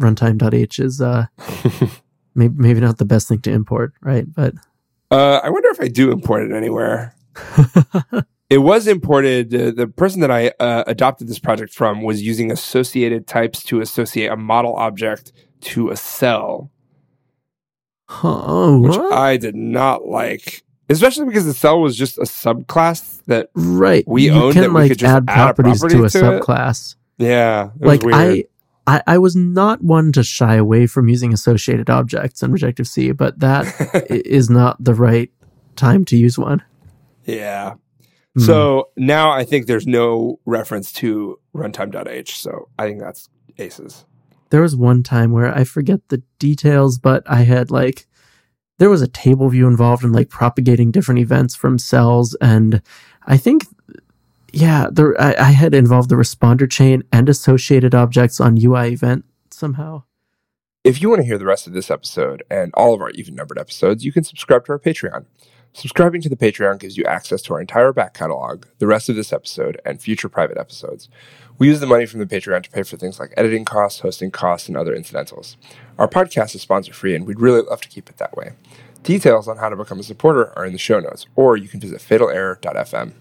runtime.h is uh, maybe, maybe not the best thing to import, right? But uh, I wonder if I do import it anywhere. it was imported. Uh, the person that I uh, adopted this project from was using associated types to associate a model object to a cell, huh, which what? I did not like. Especially because the cell was just a subclass that, right. we you owned can that we like could just add add a properties property to a to subclass. yeah, it was like weird. I, I I was not one to shy away from using associated objects in Objective-C, but that is not the right time to use one. yeah. Hmm. So now I think there's no reference to runtime.h. So I think that's aces. there was one time where I forget the details, but I had like there was a table view involved in like propagating different events from cells, and I think yeah, there I, I had involved the responder chain and associated objects on UI event somehow. If you want to hear the rest of this episode and all of our even numbered episodes, you can subscribe to our Patreon. Subscribing to the Patreon gives you access to our entire back catalog, the rest of this episode, and future private episodes. We use the money from the Patreon to pay for things like editing costs, hosting costs, and other incidentals. Our podcast is sponsor free, and we'd really love to keep it that way. Details on how to become a supporter are in the show notes, or you can visit fatalerror.fm.